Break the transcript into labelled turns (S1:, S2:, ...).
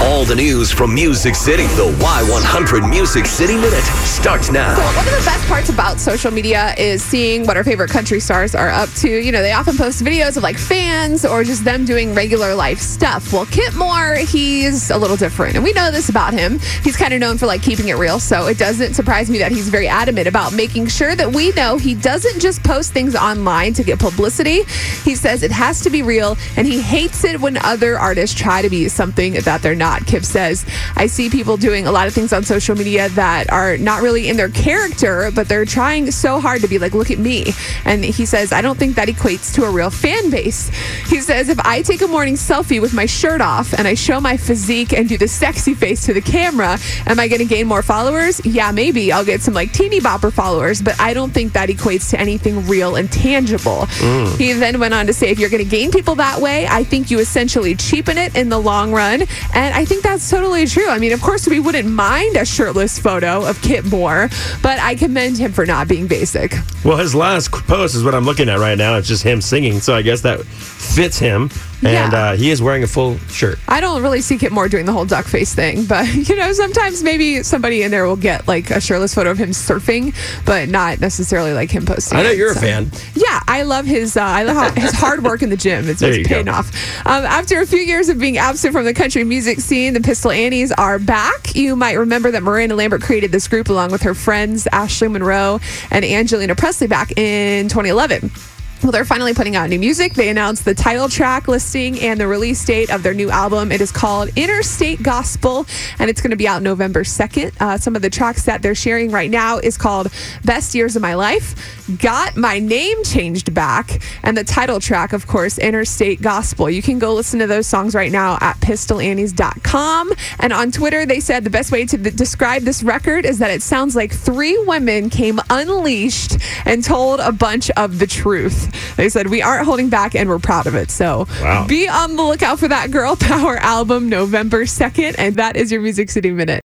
S1: All the news from Music City. The Y100 Music City Minute starts now.
S2: So one of the best parts about social media is seeing what our favorite country stars are up to. You know, they often post videos of like fans or just them doing regular life stuff. Well, Kip Moore, he's a little different. And we know this about him. He's kind of known for like keeping it real. So it doesn't surprise me that he's very adamant about making sure that we know he doesn't just post things online to get publicity. He says it has to be real and he hates it when other artists try to be something that they're not. Kip says, I see people doing a lot of things on social media that are not really in their character, but they're trying so hard to be like, look at me. And he says, I don't think that equates to a real fan base. He says, if I take a morning selfie with my shirt off and I show my physique and do the sexy face to the camera, am I going to gain more followers? Yeah, maybe. I'll get some like teeny bopper followers, but I don't think that equates to anything real and tangible. Mm. He then went on to say, if you're going to gain people that way, I think you essentially cheapen it in the long run. And I think that's totally true. I mean, of course, we wouldn't mind a shirtless photo of Kip Moore, but I commend him for not being basic.
S3: Well, his last post is what I'm looking at right now. It's just him singing, so I guess that fits him. And
S2: Yeah.
S3: uh, he is wearing a full shirt.
S2: I don't really see Kip Moore doing the whole duck face thing, but you know, sometimes maybe somebody in there will get like a shirtless photo of him surfing, but not necessarily like him posting.
S3: I know
S2: it,
S3: you're a
S2: so.
S3: fan.
S2: Yeah, I love his. Uh, I love his hard work in the gym. It's, it's paying
S3: go.
S2: off. Um, after a few years of being absent from the country music scene, the Pistol Annies are back. You might remember that Miranda Lambert created this group along with her friends Ashley Monroe and Angelina Presley back in 2011. Well, they're finally putting out new music. They announced the title track listing and the release date of their new album. It is called Interstate Gospel, and it's going to be out November 2nd. Uh, some of the tracks that they're sharing right now is called Best Years of My Life, Got My Name Changed Back, and the title track, of course, Interstate Gospel. You can go listen to those songs right now at pistolannies.com. And on Twitter, they said the best way to describe this record is that it sounds like three women came unleashed and told a bunch of the truth. They said, We aren't holding back and we're proud of it. So
S3: Wow.
S2: be on the lookout for that Girl Power album November 2nd. And that is your Music City Minute.